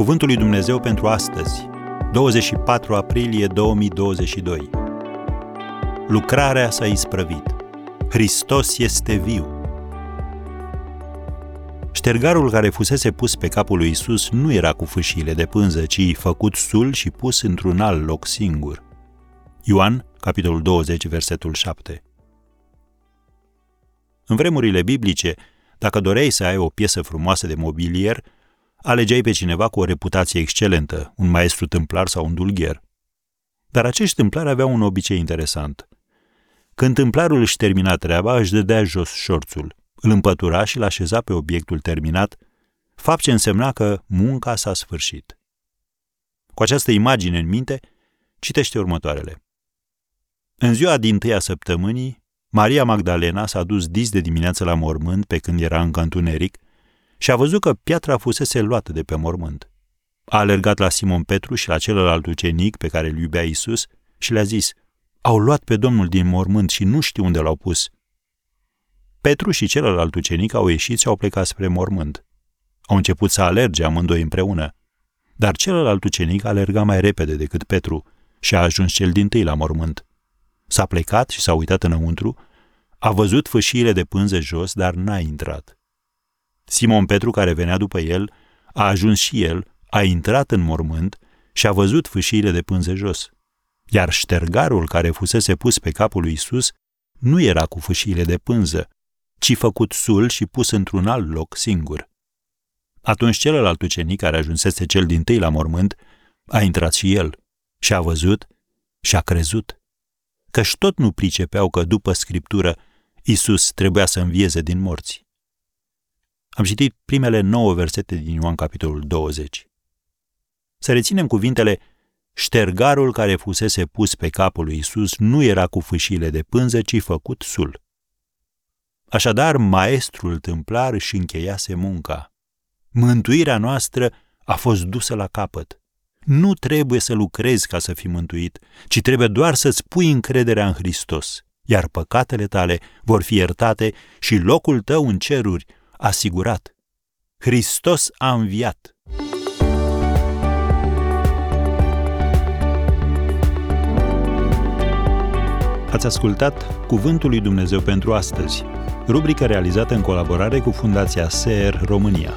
Cuvântul lui Dumnezeu pentru astăzi, 24 aprilie 2022. Lucrarea s-a isprăvit. Hristos este viu. Ștergarul care fusese pus pe capul lui Isus nu era cu fâșiile de pânză, ci făcut sul și pus într-un alt loc singur. Ioan, capitolul 20, versetul 7. În vremurile biblice, dacă doreai să ai o piesă frumoasă de mobilier, alegeai pe cineva cu o reputație excelentă, un maestru tâmplar sau un dulgher. Dar acești tâmplari aveau un obicei interesant. Când tâmplarul își termina treaba, își dădea jos șorțul, îl împătura și l așeza pe obiectul terminat, fapt ce însemna că munca s-a sfârșit. Cu această imagine în minte, citește următoarele. În ziua din tâia săptămânii, Maria Magdalena s-a dus dis de dimineață la mormânt pe când era încă întuneric și a văzut că piatra fusese luată de pe mormânt. A alergat la Simon Petru și la celălalt ucenic pe care îl iubea Isus și le-a zis, au luat pe Domnul din mormânt și nu știu unde l-au pus. Petru și celălalt ucenic au ieșit și au plecat spre mormânt. Au început să alerge amândoi împreună. Dar celălalt ucenic alerga mai repede decât Petru și a ajuns cel din tâi la mormânt. S-a plecat și s-a uitat înăuntru, a văzut fâșiile de pânze jos, dar n-a intrat. Simon Petru, care venea după el, a ajuns și el, a intrat în mormânt și a văzut fâșiile de pânze jos. Iar ștergarul care fusese pus pe capul lui Isus nu era cu fâșiile de pânză, ci făcut sul și pus într-un alt loc singur. Atunci celălalt ucenic care ajunsese cel din tâi la mormânt a intrat și el și a văzut și a crezut. Căci tot nu pricepeau că după scriptură Isus trebuia să învieze din morți. Am citit primele nouă versete din Ioan capitolul 20. Să reținem cuvintele Ștergarul care fusese pus pe capul lui Isus nu era cu fâșile de pânză, ci făcut sul. Așadar, maestrul tâmplar își încheiase munca. Mântuirea noastră a fost dusă la capăt. Nu trebuie să lucrezi ca să fii mântuit, ci trebuie doar să-ți pui încrederea în Hristos, iar păcatele tale vor fi iertate și locul tău în ceruri asigurat. Hristos a înviat. Ați ascultat Cuvântul lui Dumnezeu pentru astăzi, rubrica realizată în colaborare cu Fundația SER România.